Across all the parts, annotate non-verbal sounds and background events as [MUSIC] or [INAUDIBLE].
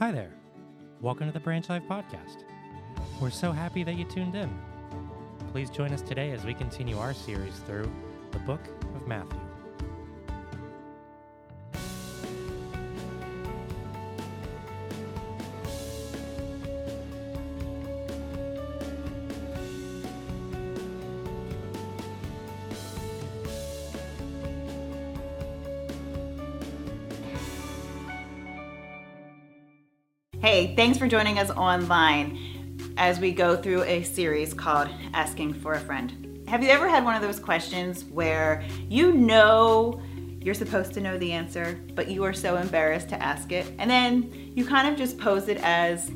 Hi there. Welcome to the Branch Life Podcast. We're so happy that you tuned in. Please join us today as we continue our series through the book of Matthew. Thanks for joining us online as we go through a series called Asking for a Friend. Have you ever had one of those questions where you know you're supposed to know the answer, but you are so embarrassed to ask it? And then you kind of just pose it as,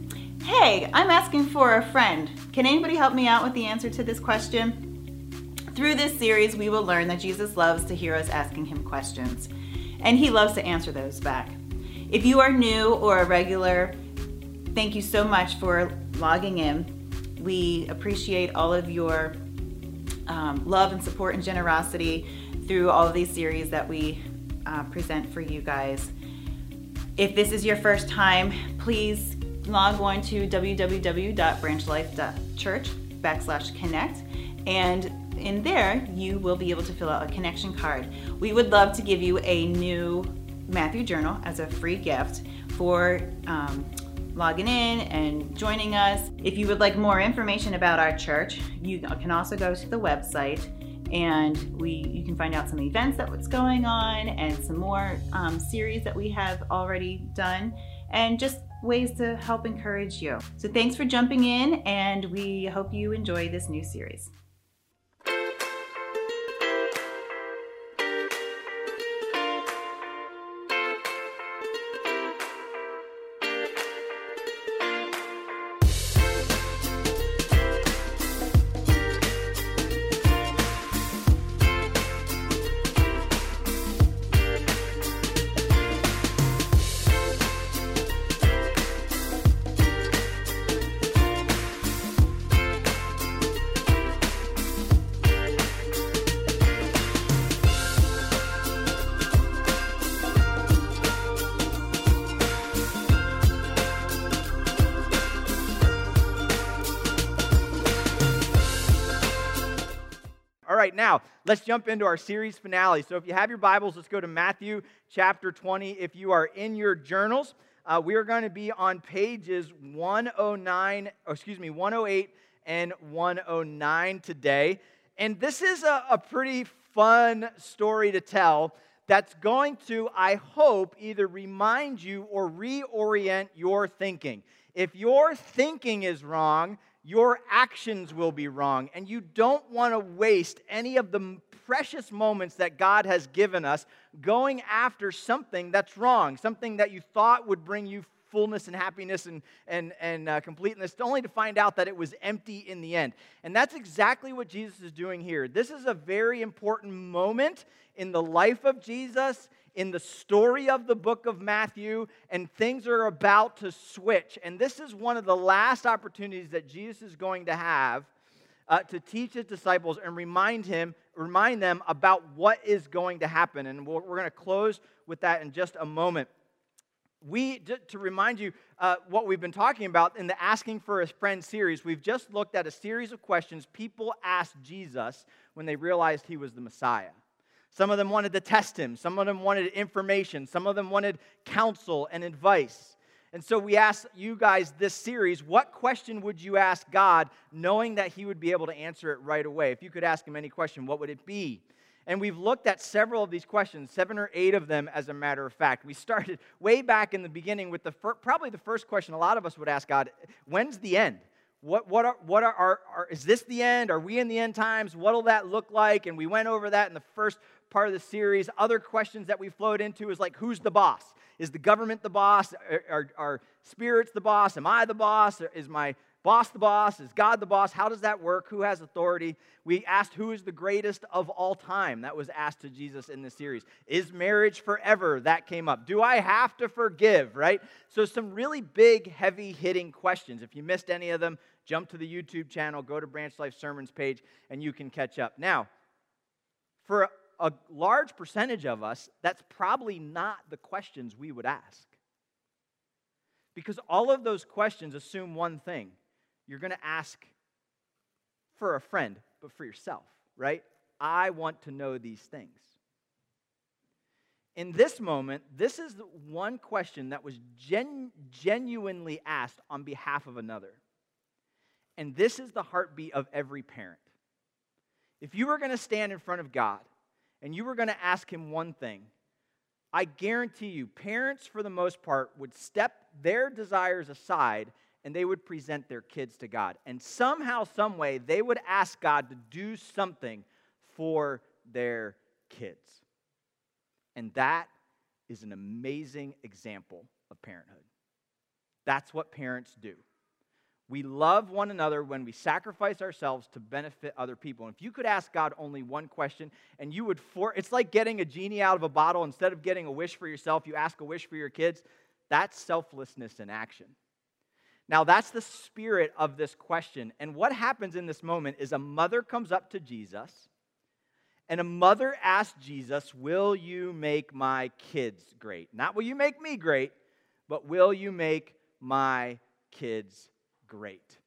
hey, I'm asking for a friend. Can anybody help me out with the answer to this question? Through this series, we will learn that Jesus loves to hear us asking him questions, and he loves to answer those back. If you are new or a regular, thank you so much for logging in. We appreciate all of your um, love and support and generosity through all of these series that we uh, present for you guys. If this is your first time, please log on to www.branchlife.church backslash connect and in there you will be able to fill out a connection card. We would love to give you a new Matthew journal as a free gift for um, logging in and joining us. If you would like more information about our church, you can also go to the website and we you can find out some events that what's going on and some more um, series that we have already done and just ways to help encourage you. So thanks for jumping in and we hope you enjoy this new series. Let's jump into our series finale. So, if you have your Bibles, let's go to Matthew chapter 20. If you are in your journals, uh, we are going to be on pages 109, oh, excuse me, 108 and 109 today. And this is a, a pretty fun story to tell that's going to, I hope, either remind you or reorient your thinking. If your thinking is wrong, your actions will be wrong. And you don't want to waste any of the precious moments that God has given us going after something that's wrong, something that you thought would bring you fullness and happiness and, and, and uh, completeness, only to find out that it was empty in the end. And that's exactly what Jesus is doing here. This is a very important moment in the life of Jesus in the story of the book of Matthew, and things are about to switch. And this is one of the last opportunities that Jesus is going to have uh, to teach his disciples and remind him, remind them about what is going to happen. And we're, we're going to close with that in just a moment. We, to remind you uh, what we've been talking about in the Asking for a Friend series, we've just looked at a series of questions people asked Jesus when they realized he was the Messiah. Some of them wanted to test him. Some of them wanted information. Some of them wanted counsel and advice. And so we asked you guys this series what question would you ask God knowing that He would be able to answer it right away? If you could ask Him any question, what would it be? And we've looked at several of these questions, seven or eight of them, as a matter of fact. We started [LAUGHS] way back in the beginning with the fir- probably the first question a lot of us would ask God when's the end? What, what, are, what are, are, are, is this the end? Are we in the end times? What'll that look like? And we went over that in the first part of the series. Other questions that we flowed into is like, who's the boss? Is the government the boss? Are, are, are spirits the boss? Am I the boss? Is my boss the boss? Is God the boss? How does that work? Who has authority? We asked who is the greatest of all time. That was asked to Jesus in this series. Is marriage forever? That came up. Do I have to forgive, right? So, some really big, heavy hitting questions. If you missed any of them, jump to the YouTube channel, go to Branch Life Sermons page, and you can catch up. Now, for a large percentage of us, that's probably not the questions we would ask. Because all of those questions assume one thing you're going to ask for a friend, but for yourself, right? I want to know these things. In this moment, this is the one question that was gen- genuinely asked on behalf of another. And this is the heartbeat of every parent. If you were going to stand in front of God and you were going to ask Him one thing, I guarantee you, parents, for the most part, would step their desires aside and they would present their kids to God. And somehow, some way, they would ask God to do something for their kids. And that is an amazing example of parenthood. That's what parents do. We love one another when we sacrifice ourselves to benefit other people. And if you could ask God only one question and you would for it's like getting a genie out of a bottle instead of getting a wish for yourself, you ask a wish for your kids. That's selflessness in action. Now, that's the spirit of this question. And what happens in this moment is a mother comes up to Jesus, and a mother asks Jesus, Will you make my kids great? Not will you make me great, but will you make my kids great?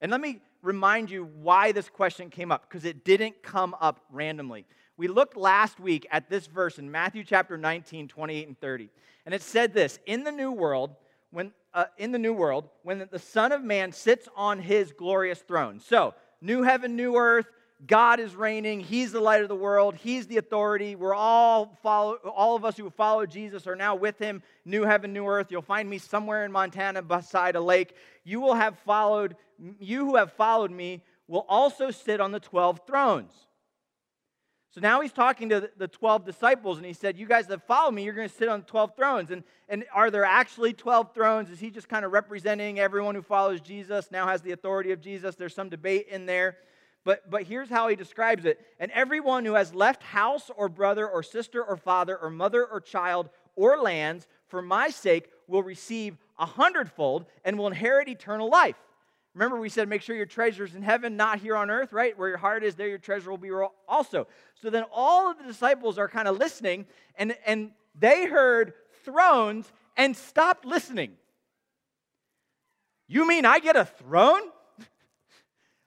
And let me remind you why this question came up, because it didn't come up randomly. We looked last week at this verse in Matthew chapter 19, 28 and 30. And it said this In the new world, when uh, in the new world, when the Son of Man sits on his glorious throne. So, new heaven, new earth, God is reigning. He's the light of the world. He's the authority. We're all follow, all of us who follow Jesus are now with him. New heaven, new earth. You'll find me somewhere in Montana beside a lake. You will have followed, you who have followed me will also sit on the 12 thrones. So now he's talking to the 12 disciples, and he said, You guys that follow me, you're going to sit on 12 thrones. And, and are there actually 12 thrones? Is he just kind of representing everyone who follows Jesus, now has the authority of Jesus? There's some debate in there. But, but here's how he describes it. And everyone who has left house or brother or sister or father or mother or child or lands for my sake will receive a hundredfold and will inherit eternal life. Remember, we said make sure your treasure's in heaven, not here on earth, right? Where your heart is, there your treasure will be also. So then all of the disciples are kind of listening, and, and they heard thrones and stopped listening. You mean I get a throne?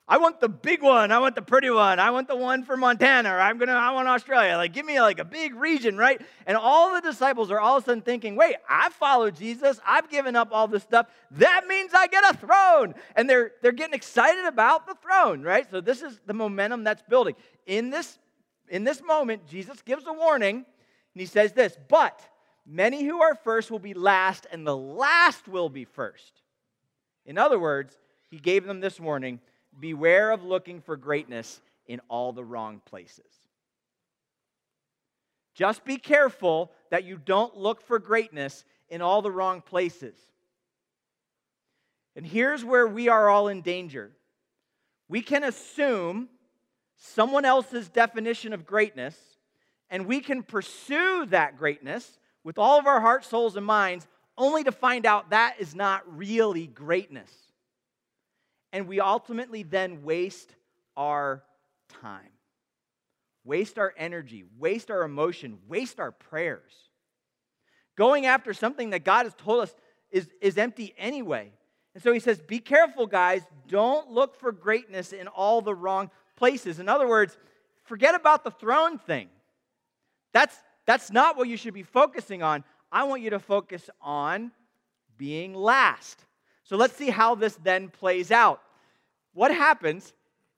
I want the big one. I want the pretty one. I want the one for Montana, or I'm gonna. I want Australia. Like, give me like a big region, right? And all the disciples are all of a sudden thinking, "Wait, I followed Jesus. I've given up all this stuff. That means I get a throne." And they're they're getting excited about the throne, right? So this is the momentum that's building. In this in this moment, Jesus gives a warning, and he says this: "But many who are first will be last, and the last will be first. In other words, he gave them this warning beware of looking for greatness in all the wrong places. Just be careful that you don't look for greatness in all the wrong places. And here's where we are all in danger. We can assume someone else's definition of greatness, and we can pursue that greatness with all of our hearts, souls, and minds, only to find out that is not really greatness and we ultimately then waste our time, waste our energy, waste our emotion, waste our prayers. Going after something that God has told us is, is empty anyway. And so he says, Be careful, guys. Don't look for greatness in all the wrong places. In other words, forget about the throne thing. That's, that's not what you should be focusing on. I want you to focus on being last. So let's see how this then plays out. What happens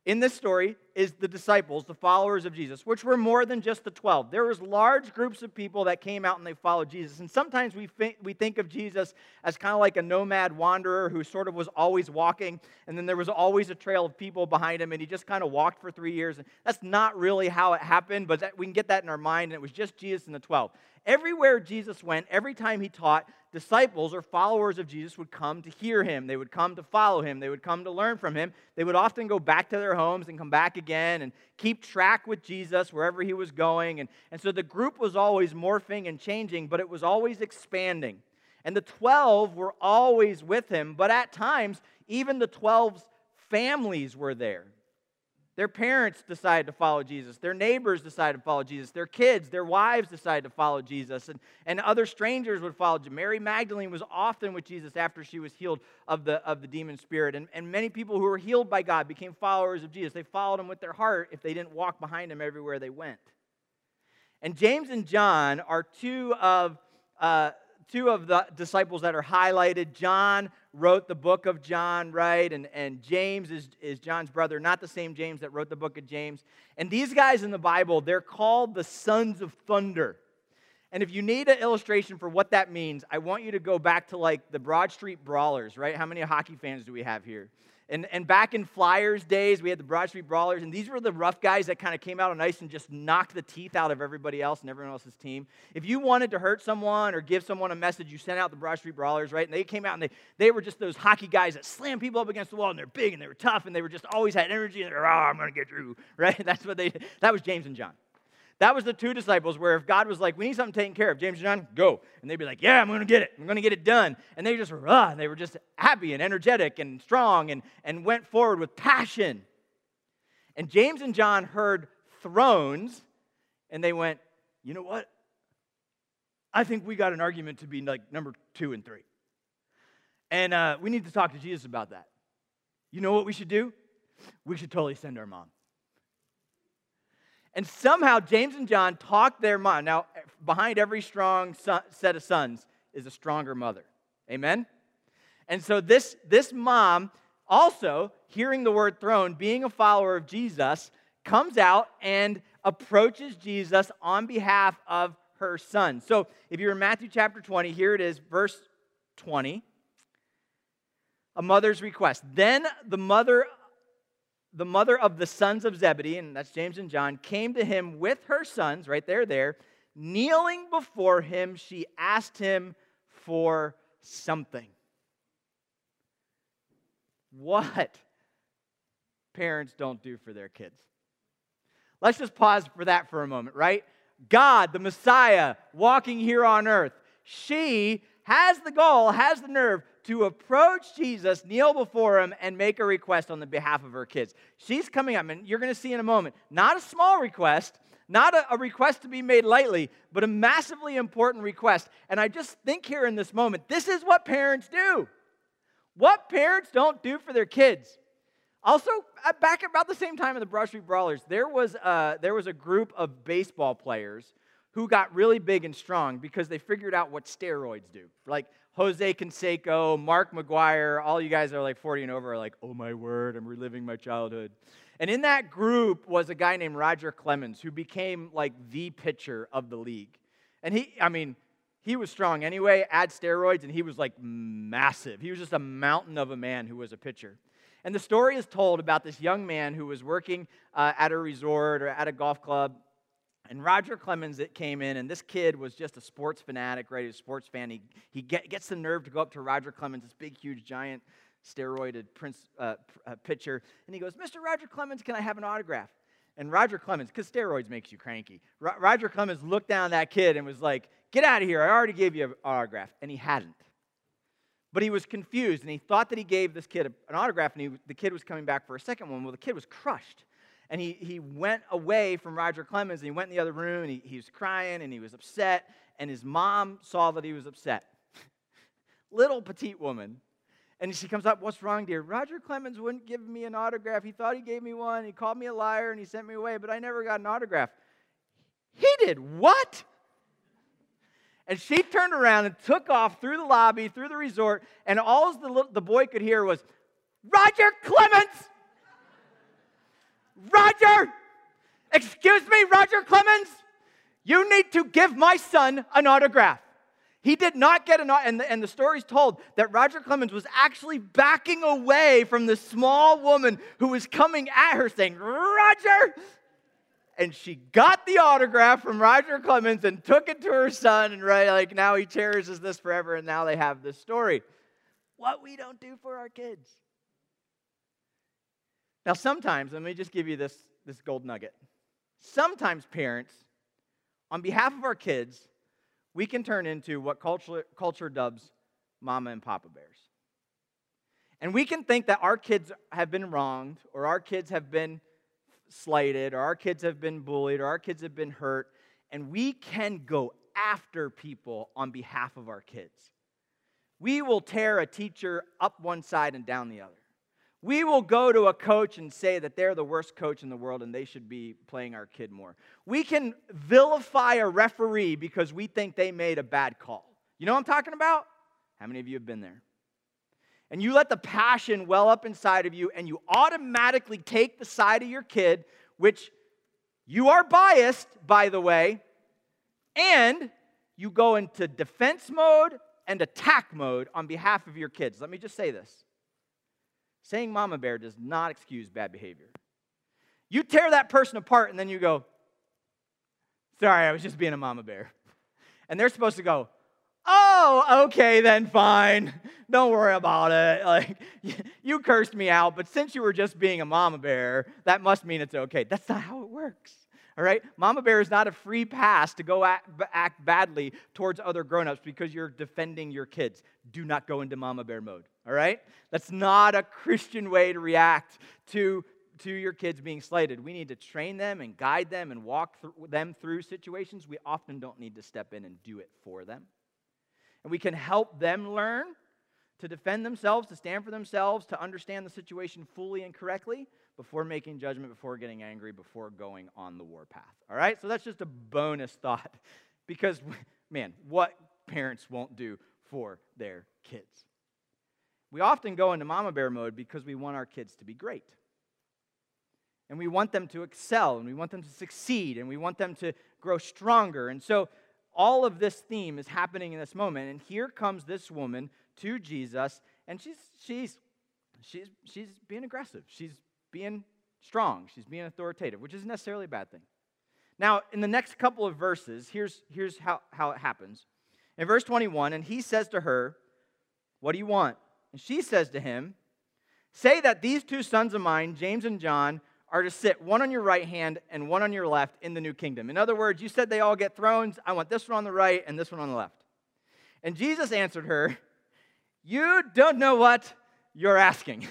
in this story is the disciples, the followers of Jesus, which were more than just the 12. There was large groups of people that came out and they followed Jesus. And sometimes we think, we think of Jesus as kind of like a nomad wanderer who sort of was always walking, and then there was always a trail of people behind him, and he just kind of walked for three years. And that's not really how it happened, but that, we can get that in our mind, and it was just Jesus and the 12. Everywhere Jesus went, every time he taught, disciples or followers of Jesus would come to hear him. They would come to follow him. They would come to learn from him. They would often go back to their homes and come back again and keep track with Jesus wherever he was going. And, and so the group was always morphing and changing, but it was always expanding. And the 12 were always with him, but at times, even the 12's families were there. Their parents decided to follow Jesus. Their neighbors decided to follow Jesus. Their kids, their wives decided to follow Jesus. And, and other strangers would follow. Mary Magdalene was often with Jesus after she was healed of the, of the demon spirit. And, and many people who were healed by God became followers of Jesus. They followed him with their heart if they didn't walk behind him everywhere they went. And James and John are two of, uh, two of the disciples that are highlighted. John wrote the book of John, right? And, and James is, is John's brother, not the same James that wrote the book of James. And these guys in the Bible, they're called the sons of thunder. And if you need an illustration for what that means, I want you to go back to like the Broad Street Brawlers, right? How many hockey fans do we have here? And, and back in Flyers days, we had the Broad Street Brawlers, and these were the rough guys that kind of came out on ice and just knocked the teeth out of everybody else and everyone else's team. If you wanted to hurt someone or give someone a message, you sent out the Broad Street Brawlers, right? And they came out and they, they were just those hockey guys that slammed people up against the wall, and they're big and they were tough, and they were just always had energy, and they're, oh, I'm going to get you, [LAUGHS] right? That's what they, that was James and John. That was the two disciples where if God was like, we need something taken care of, James and John, go. And they'd be like, yeah, I'm going to get it. I'm going to get it done. And they just, ah, they were just happy and energetic and strong and, and went forward with passion. And James and John heard thrones and they went, you know what? I think we got an argument to be like number two and three. And uh, we need to talk to Jesus about that. You know what we should do? We should totally send our mom. And somehow James and John talked their mom. Now, behind every strong son, set of sons is a stronger mother. Amen? And so this, this mom, also hearing the word throne, being a follower of Jesus, comes out and approaches Jesus on behalf of her son. So if you're in Matthew chapter 20, here it is, verse 20. A mother's request. Then the mother the mother of the sons of Zebedee, and that's James and John, came to him with her sons, right there, there. Kneeling before him, she asked him for something. What parents don't do for their kids. Let's just pause for that for a moment, right? God, the Messiah, walking here on earth, she has the goal, has the nerve to approach Jesus, kneel before him, and make a request on the behalf of her kids. She's coming up, and you're going to see in a moment, not a small request, not a, a, request to be made lightly, but a massively important request. And I just think here in this moment, this is what parents do. What parents don't do for their kids. Also, uh, back about the same time in the Broad Street Brawlers, there was, a, there was a group of baseball players who got really big and strong because they figured out what steroids do. Like Jose Canseco, Mark McGwire, all you guys are like 40 and over are like, oh my word, I'm reliving my childhood. And in that group was a guy named Roger Clemens who became like the pitcher of the league. And he, I mean, he was strong anyway, add steroids, and he was like massive. He was just a mountain of a man who was a pitcher. And the story is told about this young man who was working uh, at a resort or at a golf club and Roger Clemens that came in, and this kid was just a sports fanatic, right? He's a sports fan. He, he get, gets the nerve to go up to Roger Clemens, this big, huge, giant, steroided prince, uh, uh, pitcher, and he goes, Mr. Roger Clemens, can I have an autograph? And Roger Clemens, because steroids makes you cranky, Ro- Roger Clemens looked down at that kid and was like, Get out of here. I already gave you an autograph. And he hadn't. But he was confused, and he thought that he gave this kid an autograph, and he, the kid was coming back for a second one. Well, the kid was crushed and he, he went away from Roger Clemens and he went in the other room and he, he was crying and he was upset. And his mom saw that he was upset. [LAUGHS] Little petite woman. And she comes up, What's wrong, dear? Roger Clemens wouldn't give me an autograph. He thought he gave me one. He called me a liar and he sent me away, but I never got an autograph. He did what? And she turned around and took off through the lobby, through the resort, and all the, the boy could hear was, Roger Clemens! Roger, excuse me, Roger Clemens, you need to give my son an autograph. He did not get an and the, and the story's told that Roger Clemens was actually backing away from the small woman who was coming at her saying, Roger! And she got the autograph from Roger Clemens and took it to her son, and right, like now he cherishes this forever, and now they have this story. What we don't do for our kids. Now, sometimes, let me just give you this, this gold nugget. Sometimes, parents, on behalf of our kids, we can turn into what culture, culture dubs mama and papa bears. And we can think that our kids have been wronged or our kids have been slighted, or our kids have been bullied, or our kids have been hurt, and we can go after people on behalf of our kids. We will tear a teacher up one side and down the other. We will go to a coach and say that they're the worst coach in the world and they should be playing our kid more. We can vilify a referee because we think they made a bad call. You know what I'm talking about? How many of you have been there? And you let the passion well up inside of you and you automatically take the side of your kid, which you are biased, by the way, and you go into defense mode and attack mode on behalf of your kids. Let me just say this saying mama bear does not excuse bad behavior. You tear that person apart and then you go, sorry, I was just being a mama bear. And they're supposed to go, oh, okay, then fine. Don't worry about it. [LAUGHS] Like, you cursed me out, but since you were just being a mama bear, that must mean it's okay. That's not how it works. All right? Mama bear is not a free pass to go act, act badly towards other grown-ups because you're defending your kids. Do not go into mama bear mode. All right? That's not a Christian way to react to to your kids being slighted. We need to train them and guide them and walk them through situations. We often don't need to step in and do it for them. And we can help them learn to defend themselves, to stand for themselves, to understand the situation fully and correctly before making judgment, before getting angry, before going on the warpath. All right? So that's just a bonus thought [LAUGHS] because, man, what parents won't do for their kids? We often go into mama bear mode because we want our kids to be great. And we want them to excel, and we want them to succeed, and we want them to grow stronger. And so all of this theme is happening in this moment. And here comes this woman to Jesus, and she's, she's, she's, she's being aggressive. She's being strong, she's being authoritative, which isn't necessarily a bad thing. Now, in the next couple of verses, here's, here's how, how it happens. In verse 21, and he says to her, What do you want? And she says to him, Say that these two sons of mine, James and John, are to sit one on your right hand and one on your left in the new kingdom. In other words, you said they all get thrones. I want this one on the right and this one on the left. And Jesus answered her, You don't know what you're asking.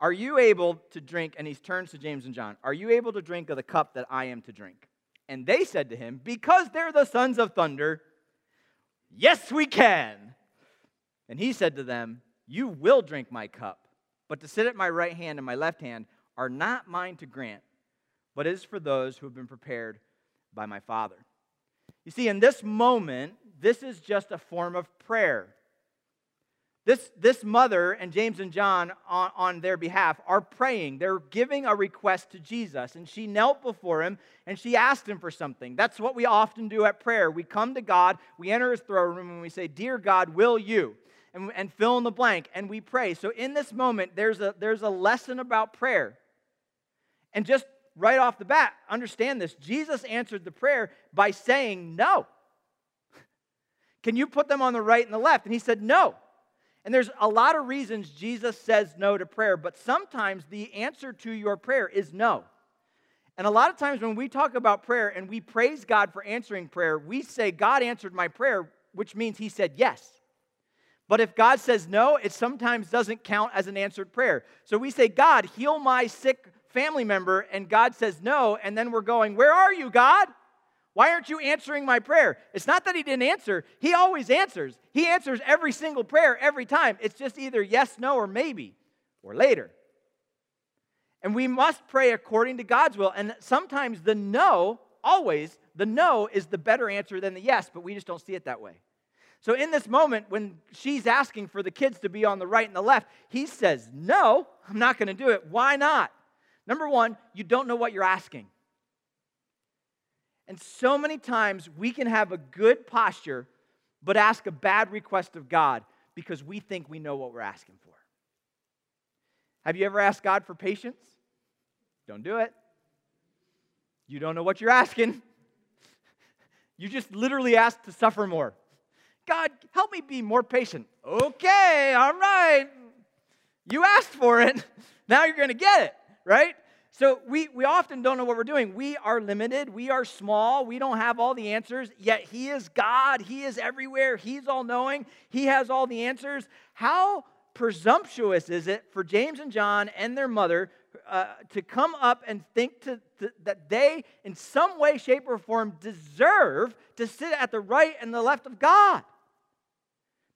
Are you able to drink? And he turns to James and John. Are you able to drink of the cup that I am to drink? And they said to him, Because they're the sons of thunder, yes, we can. And he said to them, You will drink my cup, but to sit at my right hand and my left hand are not mine to grant, but is for those who have been prepared by my Father. You see, in this moment, this is just a form of prayer. This, this mother and James and John, on, on their behalf, are praying. They're giving a request to Jesus. And she knelt before him and she asked him for something. That's what we often do at prayer. We come to God, we enter his throne room, and we say, Dear God, will you? And, and fill in the blank, and we pray. So in this moment, there's a, there's a lesson about prayer. And just right off the bat, understand this Jesus answered the prayer by saying no. Can you put them on the right and the left? And he said, No. And there's a lot of reasons Jesus says no to prayer, but sometimes the answer to your prayer is no. And a lot of times when we talk about prayer and we praise God for answering prayer, we say, God answered my prayer, which means he said yes. But if God says no, it sometimes doesn't count as an answered prayer. So we say, God, heal my sick family member, and God says no, and then we're going, Where are you, God? Why aren't you answering my prayer? It's not that he didn't answer, he always answers. He answers every single prayer every time. It's just either yes, no, or maybe, or later. And we must pray according to God's will. And sometimes the no, always, the no is the better answer than the yes, but we just don't see it that way. So in this moment, when she's asking for the kids to be on the right and the left, he says, No, I'm not going to do it. Why not? Number one, you don't know what you're asking. And so many times we can have a good posture, but ask a bad request of God because we think we know what we're asking for. Have you ever asked God for patience? Don't do it. You don't know what you're asking. [LAUGHS] You just literally ask to suffer more. God, help me be more patient. Okay, all right. You asked for it. [LAUGHS] Now you're going to get it, right? So we, we often don't know what we're doing. We are limited. We are small. We don't have all the answers. Yet He is God. He is everywhere. He's all knowing. He has all the answers. How presumptuous is it for James and John and their mother uh, to come up and think to, to, that they, in some way, shape, or form, deserve to sit at the right and the left of God.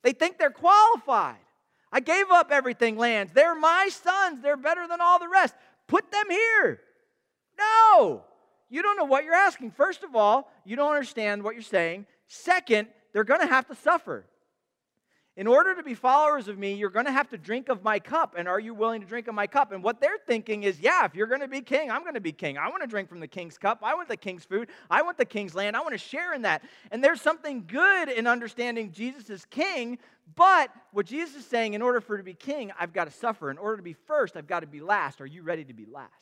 They think they're qualified. I gave up everything, lands. They're my sons. They're better than all the rest. Put them here. No, you don't know what you're asking. First of all, you don't understand what you're saying. Second, they're going to have to suffer. In order to be followers of me, you're going to have to drink of my cup. And are you willing to drink of my cup? And what they're thinking is, yeah, if you're going to be king, I'm going to be king. I want to drink from the king's cup. I want the king's food. I want the king's land. I want to share in that. And there's something good in understanding Jesus is king. But what Jesus is saying, in order for to be king, I've got to suffer. In order to be first, I've got to be last. Are you ready to be last?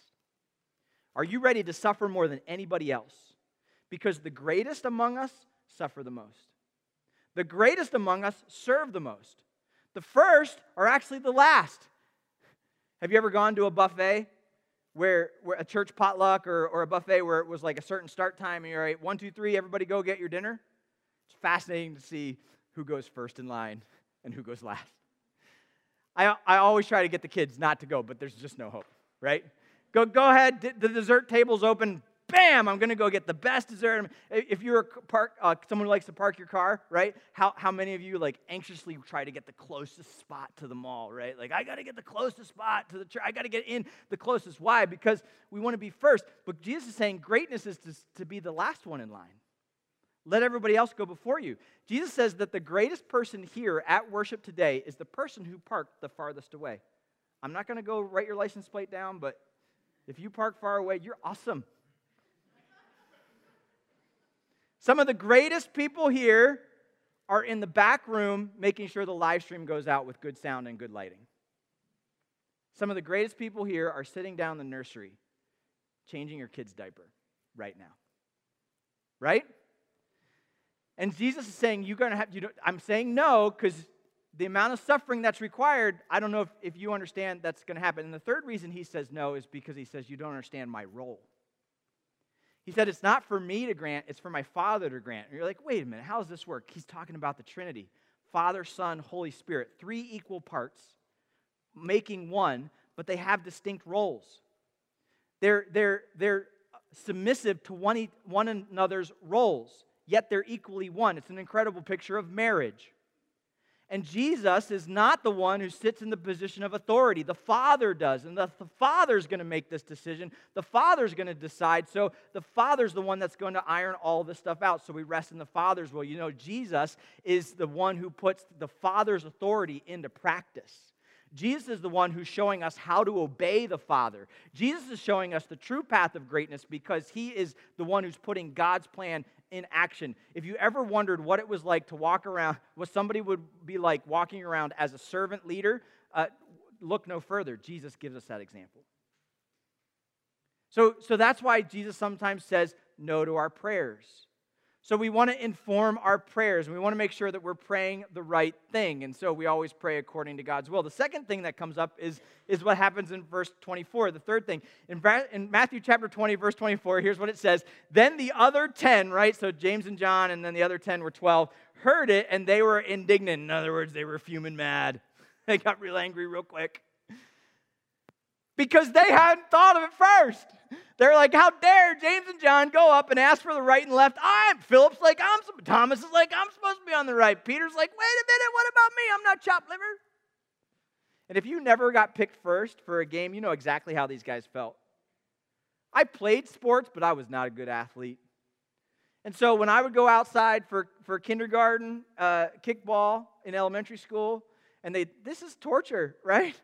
Are you ready to suffer more than anybody else? Because the greatest among us suffer the most. The greatest among us serve the most. The first are actually the last. Have you ever gone to a buffet where, where a church potluck or, or a buffet where it was like a certain start time and you're right, one, two, three, everybody go get your dinner? It's fascinating to see who goes first in line and who goes last. I, I always try to get the kids not to go, but there's just no hope, right? Go, go ahead, the dessert table's open, bam, I'm going to go get the best dessert. If you're a park, uh, someone who likes to park your car, right? How, how many of you like anxiously try to get the closest spot to the mall, right? Like, I got to get the closest spot to the church. I got to get in the closest. Why? Because we want to be first. But Jesus is saying greatness is to, to be the last one in line. Let everybody else go before you. Jesus says that the greatest person here at worship today is the person who parked the farthest away. I'm not going to go write your license plate down, but if you park far away, you're awesome. Some of the greatest people here are in the back room making sure the live stream goes out with good sound and good lighting. Some of the greatest people here are sitting down in the nursery changing your kid's diaper right now. Right? And Jesus is saying, You're gonna have, you I'm saying no, because the amount of suffering that's required, I don't know if, if you understand that's gonna happen. And the third reason he says no is because he says, You don't understand my role. He said, It's not for me to grant, it's for my Father to grant. And you're like, Wait a minute, how does this work? He's talking about the Trinity Father, Son, Holy Spirit, three equal parts, making one, but they have distinct roles. They're, they're, they're submissive to one, one another's roles, yet they're equally one. It's an incredible picture of marriage. And Jesus is not the one who sits in the position of authority. The Father does. And the, the Father's going to make this decision. The Father's going to decide. So the Father's the one that's going to iron all this stuff out. So we rest in the Father's will. You know, Jesus is the one who puts the Father's authority into practice. Jesus is the one who's showing us how to obey the Father. Jesus is showing us the true path of greatness because he is the one who's putting God's plan in action. If you ever wondered what it was like to walk around, what somebody would be like walking around as a servant leader, uh, look no further. Jesus gives us that example. So, so that's why Jesus sometimes says no to our prayers. So we want to inform our prayers. and We want to make sure that we're praying the right thing. And so we always pray according to God's will. The second thing that comes up is, is what happens in verse 24. The third thing. In, in Matthew chapter 20, verse 24, here's what it says. Then the other 10, right? So James and John, and then the other 10 were 12, heard it and they were indignant. In other words, they were fuming mad. [LAUGHS] They got real angry real quick because they hadn't thought of it first. They're like, how dare James and John go up and ask for the right and left? I'm Philip's like, I'm Thomas is like, I'm supposed to be on the right. Peter's like, wait a minute, what about me? I'm not chopped liver. And if you never got picked first for a game, you know exactly how these guys felt. I played sports, but I was not a good athlete. And so when I would go outside for, for kindergarten, uh, kickball in elementary school, and they, this is torture, [LAUGHS] right?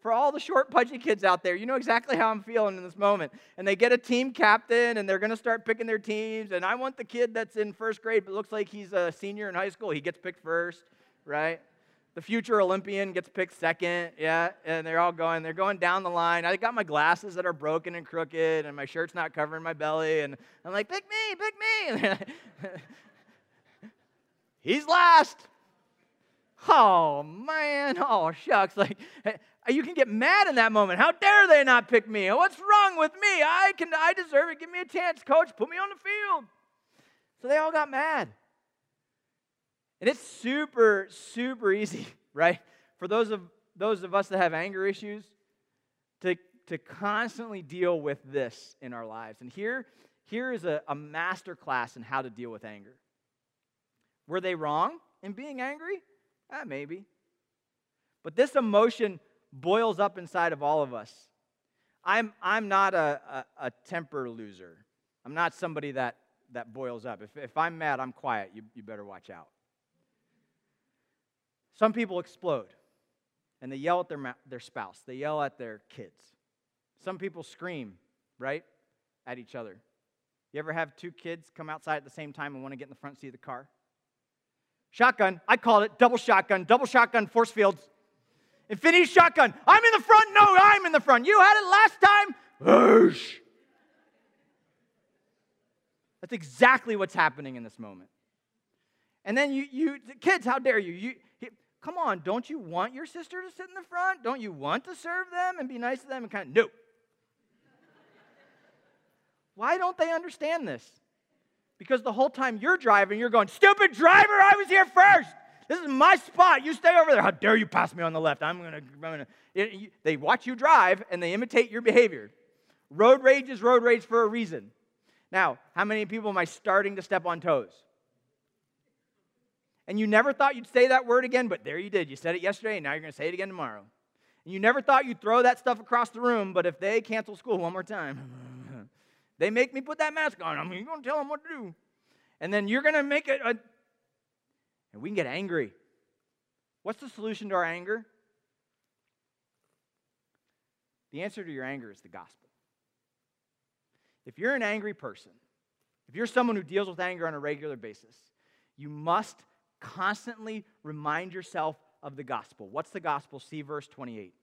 For all the short, pudgy kids out there, you know exactly how I'm feeling in this moment. And they get a team captain and they're going to start picking their teams. And I want the kid that's in first grade but looks like he's a senior in high school. He gets picked first, right? The future Olympian gets picked second, yeah. And they're all going, they're going down the line. I got my glasses that are broken and crooked and my shirt's not covering my belly. And I'm like, pick me, pick me. [LAUGHS] he's last. Oh man, oh shucks. Like you can get mad in that moment. How dare they not pick me? What's wrong with me? I can I deserve it. Give me a chance, coach. Put me on the field. So they all got mad. And it's super, super easy, [LAUGHS] right? For those of those of us that have anger issues, to, to constantly deal with this in our lives. And here, here is a, a master class in how to deal with anger. Were they wrong in being angry? Ah, maybe. But this emotion boils up inside of all of us. I'm, I'm not a, a, a temper loser. I'm not somebody that, that boils up. If, if I'm mad, I'm quiet. You, you better watch out. Some people explode and they yell at their, their spouse, they yell at their kids. Some people scream, right, at each other. You ever have two kids come outside at the same time and want to get in the front seat of the car? Shotgun, I call it double shotgun, double shotgun force fields. Infinity shotgun, I'm in the front, no, I'm in the front. You had it last time. That's exactly what's happening in this moment. And then you, you kids, how dare you? You, Come on, don't you want your sister to sit in the front? Don't you want to serve them and be nice to them and kind of, no. Why don't they understand this? Because the whole time you're driving, you're going, stupid driver, I was here first. This is my spot. You stay over there. How dare you pass me on the left? I'm going to. Gonna. They watch you drive and they imitate your behavior. Road rage is road rage for a reason. Now, how many people am I starting to step on toes? and you never thought you'd say that word again, but there you did. You said it yesterday, and now you're going to say it again tomorrow. And you never thought you'd throw that stuff across the room, but if they cancel school one more time, [LAUGHS] they make me put that mask on. I'm going to tell them what to do. And then you're going to make it a. And we can get angry. What's the solution to our anger? The answer to your anger is the gospel. If you're an angry person, if you're someone who deals with anger on a regular basis, you must constantly remind yourself of the gospel. What's the gospel? See verse 28.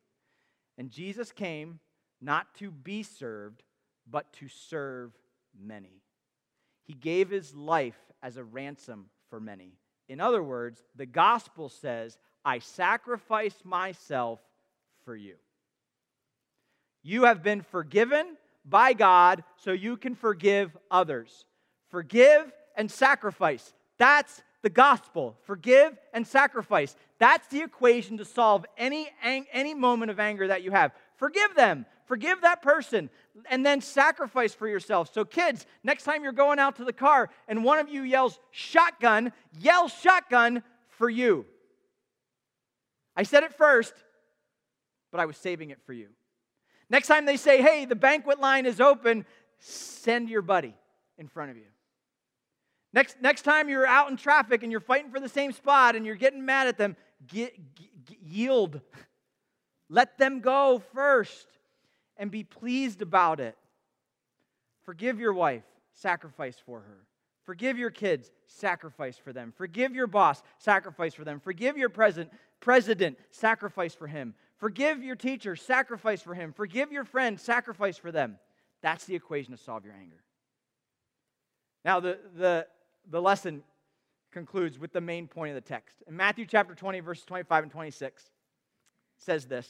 And Jesus came not to be served, but to serve many. He gave his life as a ransom for many. In other words, the gospel says, I sacrifice myself for you. You have been forgiven by God so you can forgive others. Forgive and sacrifice. That's the gospel forgive and sacrifice. That's the equation to solve any, any moment of anger that you have. Forgive them, forgive that person, and then sacrifice for yourself. So, kids, next time you're going out to the car and one of you yells shotgun, yell shotgun for you. I said it first, but I was saving it for you. Next time they say, hey, the banquet line is open, send your buddy in front of you. Next, next time you're out in traffic and you're fighting for the same spot and you're getting mad at them, get, get, yield. [LAUGHS] Let them go first and be pleased about it. Forgive your wife, sacrifice for her. Forgive your kids, sacrifice for them. Forgive your boss, sacrifice for them. Forgive your president, president, sacrifice for him. Forgive your teacher, sacrifice for him. Forgive your friend, sacrifice for them. That's the equation to solve your anger. Now, the, the the lesson concludes with the main point of the text. In Matthew chapter 20, verses 25 and 26, says this.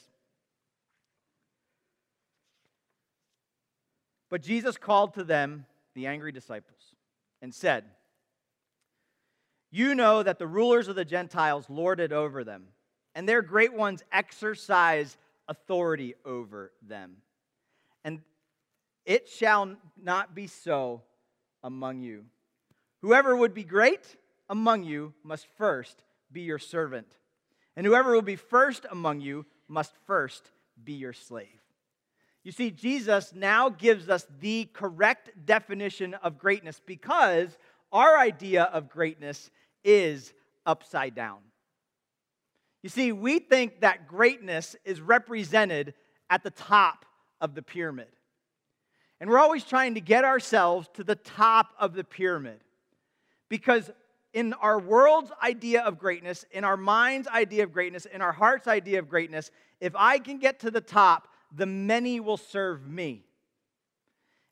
But Jesus called to them the angry disciples and said, You know that the rulers of the Gentiles lord it over them, and their great ones exercise authority over them. And it shall not be so among you. Whoever would be great among you must first be your servant, and whoever will be first among you must first be your slave. You see, Jesus now gives us the correct definition of greatness because our idea of greatness is upside down. You see, we think that greatness is represented at the top of the pyramid. And we're always trying to get ourselves to the top of the pyramid. Because in our world's idea of greatness, in our mind's idea of greatness, in our heart's idea of greatness, if I can get to the top, the many will serve me.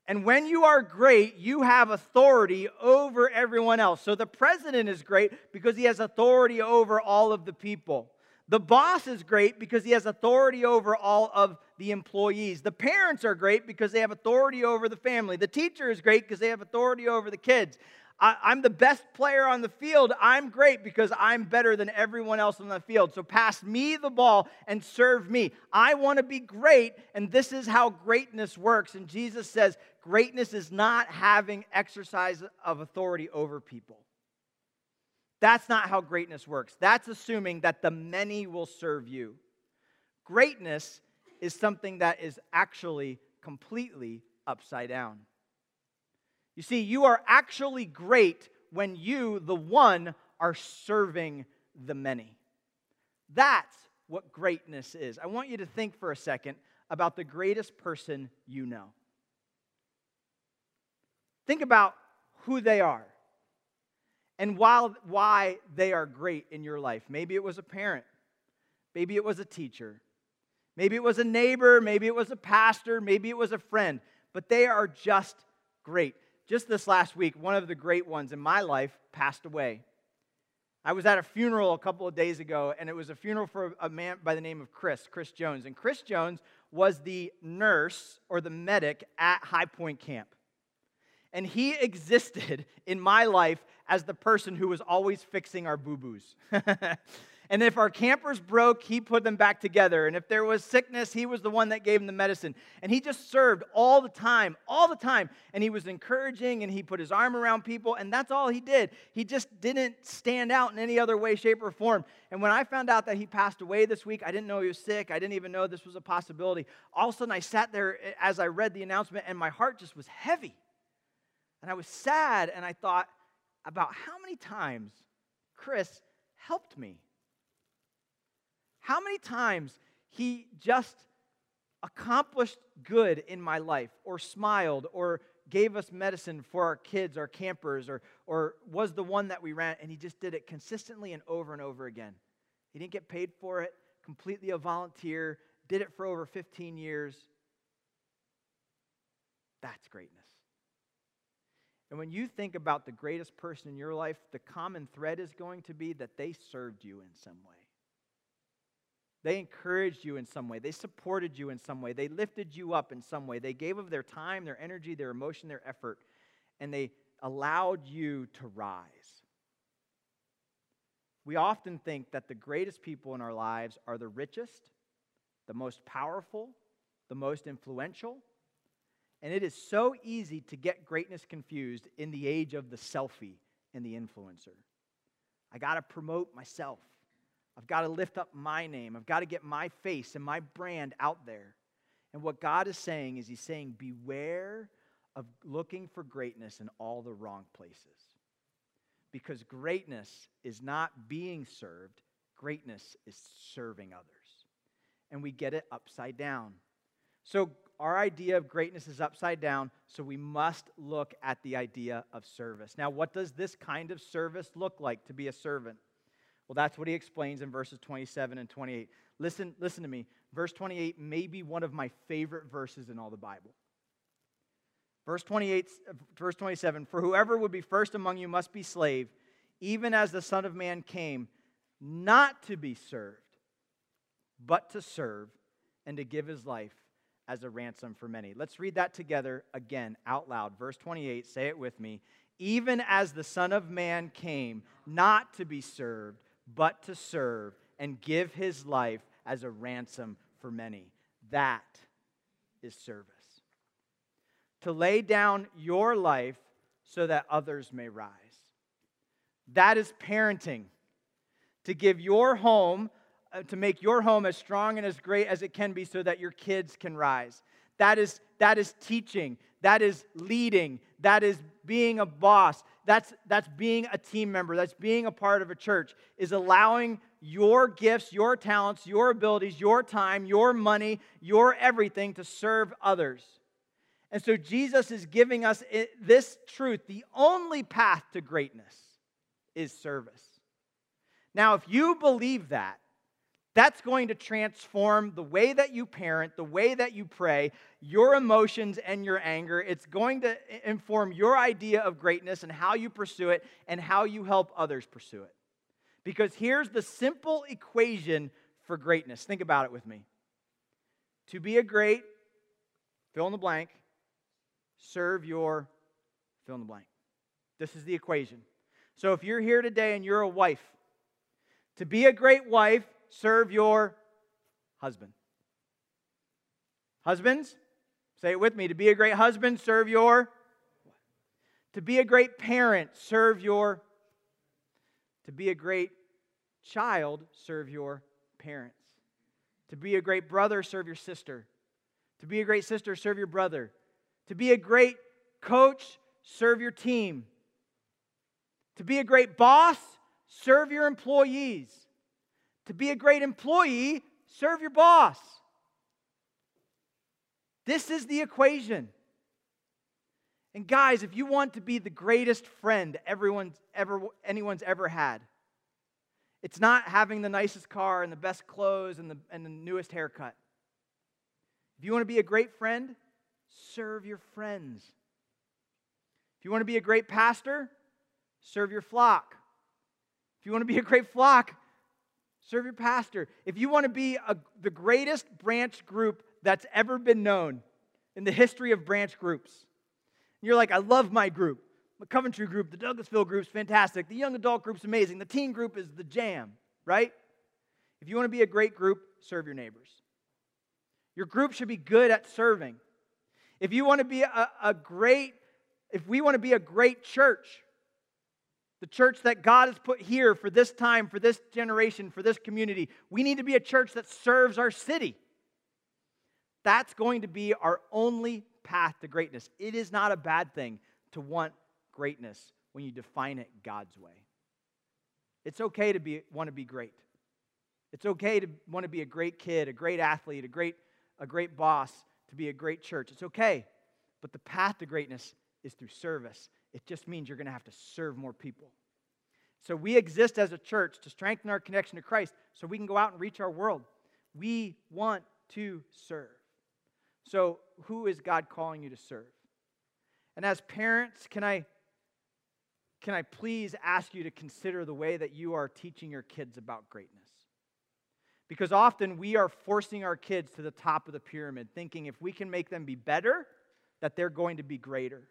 And when you are great, you have authority over everyone else. So the president is great because he has authority over all of the people. The boss is great because he has authority over all of the employees. The parents are great because they have authority over the family. The teacher is great because they have authority over the kids. I, am the best player on the field. I'm great because I'm better than everyone else on the field. So pass me the ball and serve me. I want to be great, and this is how greatness works. And Jesus says greatness is not having exercise of authority over people. That's not how greatness works. That's assuming that the many will serve you. Greatness is something that is actually completely upside down. You see, you are actually great when you, the one, are serving the many. That's what greatness is. I want you to think for a second about the greatest person you know. Think about who they are and while, why they are great in your life. Maybe it was a parent, maybe it was a teacher, maybe it was a neighbor, maybe it was a pastor, maybe it was a friend, but they are just great just this last week, one of the great ones in my life passed away. I was at a funeral a couple of days ago, and it was a funeral for a man by the name of Chris, Chris Jones. And Chris Jones was the nurse or the medic at High Point Camp. And he [LAUGHS] existed in my life as the person who was always fixing our boo boos. [LAUGHS] And if our campers broke, he put them back together. And if there was sickness, he was the one that gave them the medicine. And he just served all the time, all the time. And he was encouraging and he put his arm around people. And that's all he did. He just didn't stand out in any other way, shape, or form. And when I found out that he passed away this week, I didn't know he was sick. I didn't even know this was a possibility. All of a sudden, I sat there as I read the announcement and my heart just was heavy. And I was sad. And I thought about how many times Chris helped me how many times he just accomplished good in my life, or smiled, or gave us medicine for our kids, our campers, or, or was the one that we ran, and he just did it consistently and over and over again. He didn't get paid for it, completely a volunteer, did it for over 15 years. That's greatness. And when you think about the greatest person in your life, the common thread is going to be that they served you in some way. They encouraged you in some way. They supported you in some way. They lifted you up in some way. They gave of their time, their energy, their emotion, their effort, and they allowed you to rise. We often think that the greatest people in our lives are the richest, the most powerful, the most influential. And it is so easy to get greatness confused in the age of the selfie and the influencer. I got to promote myself. I've got to lift up my name. I've got to get my face and my brand out there. And what God is saying is, He's saying, beware of looking for greatness in all the wrong places. Because greatness is not being served, greatness is serving others. And we get it upside down. So, our idea of greatness is upside down, so we must look at the idea of service. Now, what does this kind of service look like to be a servant? Well, that's what he explains in verses 27 and 28. Listen, listen to me. Verse 28 may be one of my favorite verses in all the Bible. Verse 28, verse 27, for whoever would be first among you must be slave, even as the Son of Man came, not to be served, but to serve and to give his life as a ransom for many. Let's read that together again out loud. Verse 28, say it with me. Even as the Son of Man came, not to be served, but to serve and give his life as a ransom for many. That is service. To lay down your life so that others may rise. That is parenting. To give your home, uh, to make your home as strong and as great as it can be so that your kids can rise. That is, that is teaching. That is leading. That is being a boss. That's, that's being a team member. That's being a part of a church, is allowing your gifts, your talents, your abilities, your time, your money, your everything to serve others. And so Jesus is giving us this truth. The only path to greatness is service. Now, if you believe that, that's going to transform the way that you parent, the way that you pray, your emotions and your anger. It's going to inform your idea of greatness and how you pursue it and how you help others pursue it. Because here's the simple equation for greatness. Think about it with me. To be a great, fill in the blank, serve your, fill in the blank. This is the equation. So if you're here today and you're a wife, to be a great wife, serve your husband. Husbands, say it with me. To be a great husband, serve your. To be a great parent, serve your. To be a great child, serve your parents. To be a great brother, serve your sister. To be a great sister, serve your brother. To be a great coach, serve your team. To be a great boss, serve your employees. To be a great employee, serve your boss. This is the equation. And guys, if you want to be the greatest friend everyone's ever anyone's ever had, it's not having the nicest car and the best clothes and the, and the newest haircut. If you want to be a great friend, serve your friends. If you want to be a great pastor, serve your flock. If you want to be a great flock, serve your pastor. If you want to be a, the greatest branch group that's ever been known in the history of branch groups, you're like, I love my group. The Coventry group, the Douglasville group's fantastic. The young adult group's amazing. The teen group is the jam, right? If you want to be a great group, serve your neighbors. Your group should be good at serving. If you want to be a, a great, if we want to be a great church, the church that God has put here for this time, for this generation, for this community, we need to be a church that serves our city. That's going to be our only path to greatness. It is not a bad thing to want greatness when you define it God's way. It's okay to be, want to be great. It's okay to want to be a great kid, a great athlete, a great, a great boss, to be a great church. It's okay. But the path to greatness is through service. It just means you're going to have to serve more people. So we exist as a church to strengthen our connection to Christ so we can go out and reach our world. We want to serve. So, who is God calling you to serve? And as parents, can I can I please ask you to consider the way that you are teaching your kids about greatness? Because often we are forcing our kids to the top of the pyramid, thinking if we can make them be better, that they're going to be greater.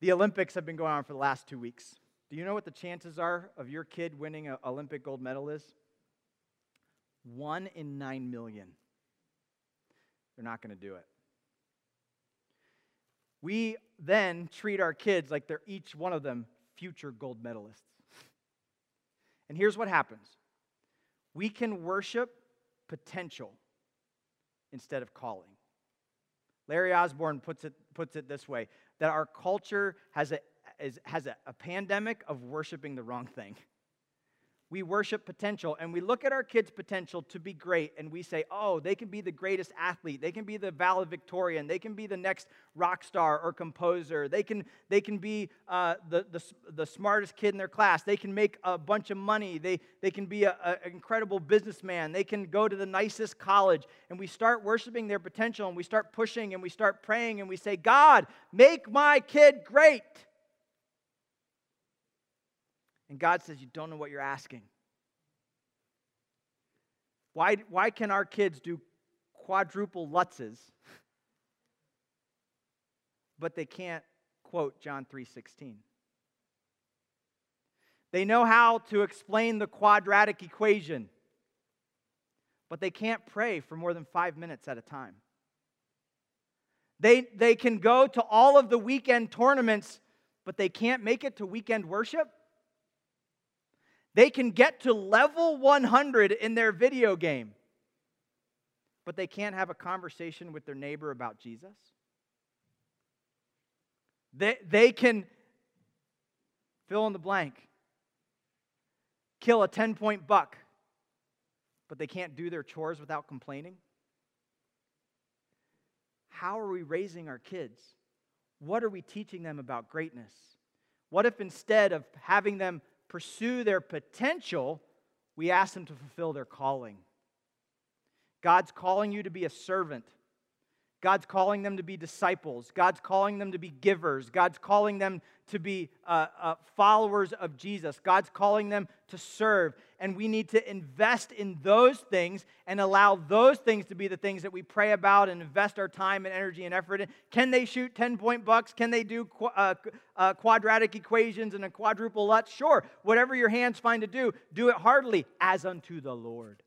The Olympics have been going on for the last two weeks. Do you know what the chances are of your kid winning an Olympic gold medal is? One in nine million. They're not going to do it. We then treat our kids like they're each one of them future gold medalists. [LAUGHS] And here's what happens we can worship potential instead of calling. Larry Osborne puts it, puts it this way that our culture has, a, is, has a, a pandemic of worshiping the wrong thing we worship potential and we look at our kids' potential to be great and we say, oh, they can be the greatest athlete. They can be the valedictorian. They can be the next rock star or composer. They can, they can be uh, the, the, the smartest kid in their class. They can make a bunch of money. They, they can be an incredible businessman. They can go to the nicest college. And we start worshiping their potential and we start pushing and we start praying and we say, God, make my kid great. And God says, You don't know what you're asking. Why, why can our kids do quadruple lutzes, [LAUGHS] but they can't quote John 3:16? They know how to explain the quadratic equation, but they can't pray for more than five minutes at a time. They, they can go to all of the weekend tournaments, but they can't make it to weekend worship. They can get to level 100 in their video game, but they can't have a conversation with their neighbor about Jesus. They, they can fill in the blank, kill a 10 point buck, but they can't do their chores without complaining. How are we raising our kids? What are we teaching them about greatness? What if instead of having them pursue their potential, we ask them to fulfill their calling. God's calling you to be a servant. God's calling them to be disciples. God's calling them to be givers. God's calling them to be uh, uh, followers of Jesus. God's calling them to serve. And we need to invest in those things and allow those things to be the things that we pray about and invest our time and energy and effort in. Can they shoot 10 point bucks? Can they do qu- uh, uh, quadratic equations and a quadruple lutz? Sure. Whatever your hands find to do, do it heartily as unto the Lord.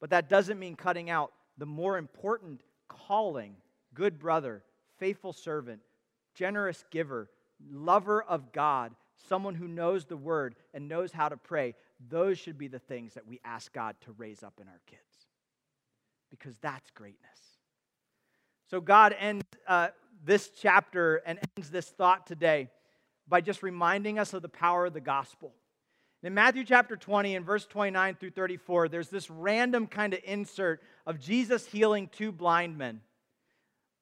But that doesn't mean cutting out the more important calling good brother, faithful servant, generous giver, lover of God, someone who knows the word and knows how to pray. Those should be the things that we ask God to raise up in our kids because that's greatness. So, God ends uh, this chapter and ends this thought today by just reminding us of the power of the gospel. In Matthew chapter 20 and verse 29 through 34, there's this random kind of insert of Jesus healing two blind men.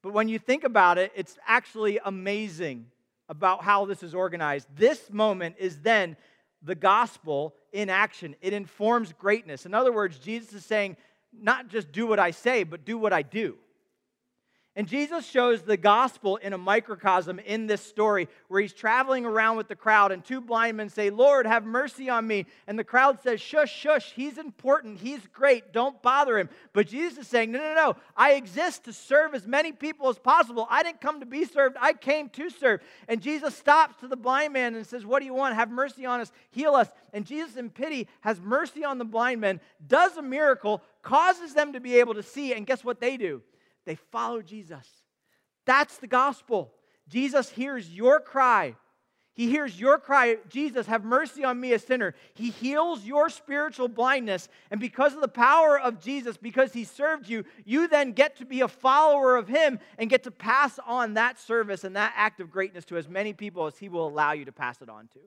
But when you think about it, it's actually amazing about how this is organized. This moment is then the gospel in action. It informs greatness. In other words, Jesus is saying, not just do what I say, but do what I do. And Jesus shows the gospel in a microcosm in this story where he's traveling around with the crowd, and two blind men say, Lord, have mercy on me. And the crowd says, Shush, shush, he's important, he's great, don't bother him. But Jesus is saying, No, no, no, I exist to serve as many people as possible. I didn't come to be served, I came to serve. And Jesus stops to the blind man and says, What do you want? Have mercy on us, heal us. And Jesus, in pity, has mercy on the blind men, does a miracle, causes them to be able to see, and guess what they do? They follow Jesus. That's the gospel. Jesus hears your cry. He hears your cry, Jesus, have mercy on me, a sinner. He heals your spiritual blindness. And because of the power of Jesus, because he served you, you then get to be a follower of him and get to pass on that service and that act of greatness to as many people as he will allow you to pass it on to.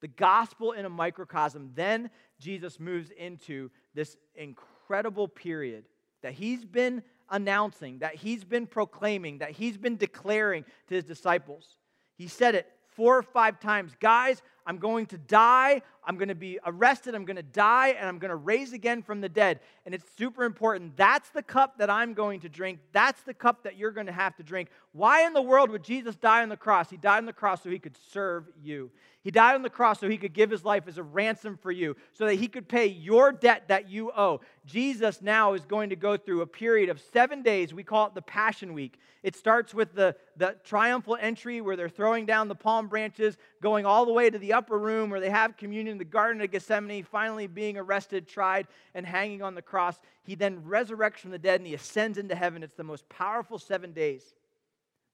The gospel in a microcosm. Then Jesus moves into this incredible period that he's been announcing, that he's been proclaiming, that he's been declaring to his disciples. He said it four or five times Guys, I'm going to die. I'm going to be arrested. I'm going to die, and I'm going to raise again from the dead. And it's super important. That's the cup that I'm going to drink. That's the cup that you're going to have to drink. Why in the world would Jesus die on the cross? He died on the cross so he could serve you. He died on the cross so he could give his life as a ransom for you, so that he could pay your debt that you owe. Jesus now is going to go through a period of seven days. We call it the Passion Week. It starts with the, the triumphal entry where they're throwing down the palm branches, going all the way to the upper room where they have communion in the Garden of Gethsemane, finally being arrested, tried, and hanging on the cross. He then resurrects from the dead and he ascends into heaven. It's the most powerful seven days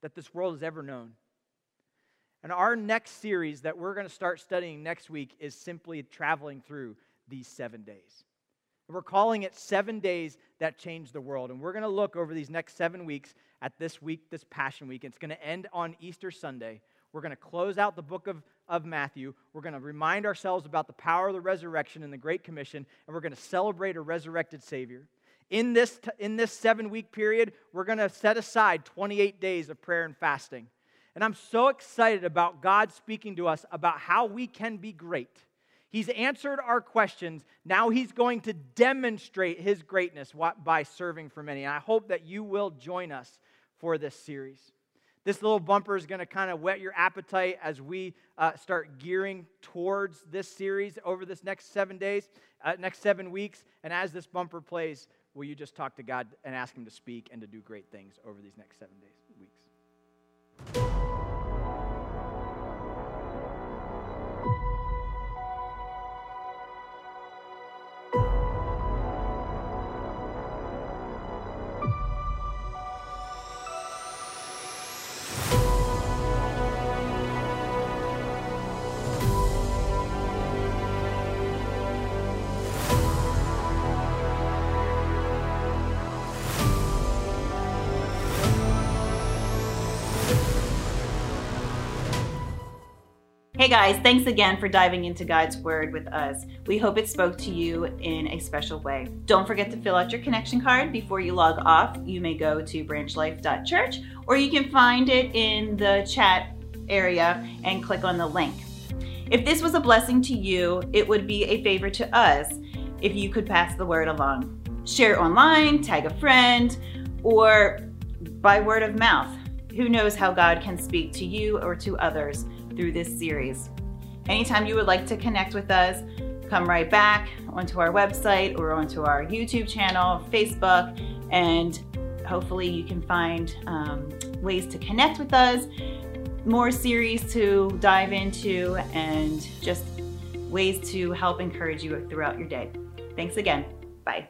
that this world has ever known. And our next series that we're going to start studying next week is simply traveling through these seven days. We're calling it Seven Days That Changed the World. And we're going to look over these next seven weeks at this week, this Passion Week. It's going to end on Easter Sunday. We're going to close out the book of, of Matthew. We're going to remind ourselves about the power of the resurrection and the Great Commission. And we're going to celebrate a resurrected Savior. In this, in this seven week period, we're going to set aside 28 days of prayer and fasting. And I'm so excited about God speaking to us about how we can be great. He's answered our questions. Now he's going to demonstrate his greatness by serving for many. And I hope that you will join us for this series. This little bumper is going to kind of whet your appetite as we uh, start gearing towards this series over this next seven days, uh, next seven weeks. And as this bumper plays, will you just talk to God and ask Him to speak and to do great things over these next seven days, Hey guys, thanks again for diving into God's Word with us. We hope it spoke to you in a special way. Don't forget to fill out your connection card before you log off. You may go to branchlife.church or you can find it in the chat area and click on the link. If this was a blessing to you, it would be a favor to us if you could pass the word along. Share it online, tag a friend, or by word of mouth. Who knows how God can speak to you or to others through this series. Anytime you would like to connect with us, come right back onto our website or onto our YouTube channel, Facebook, and hopefully you can find um, ways to connect with us, more series to dive into, and just ways to help encourage you throughout your day. Thanks again. Bye.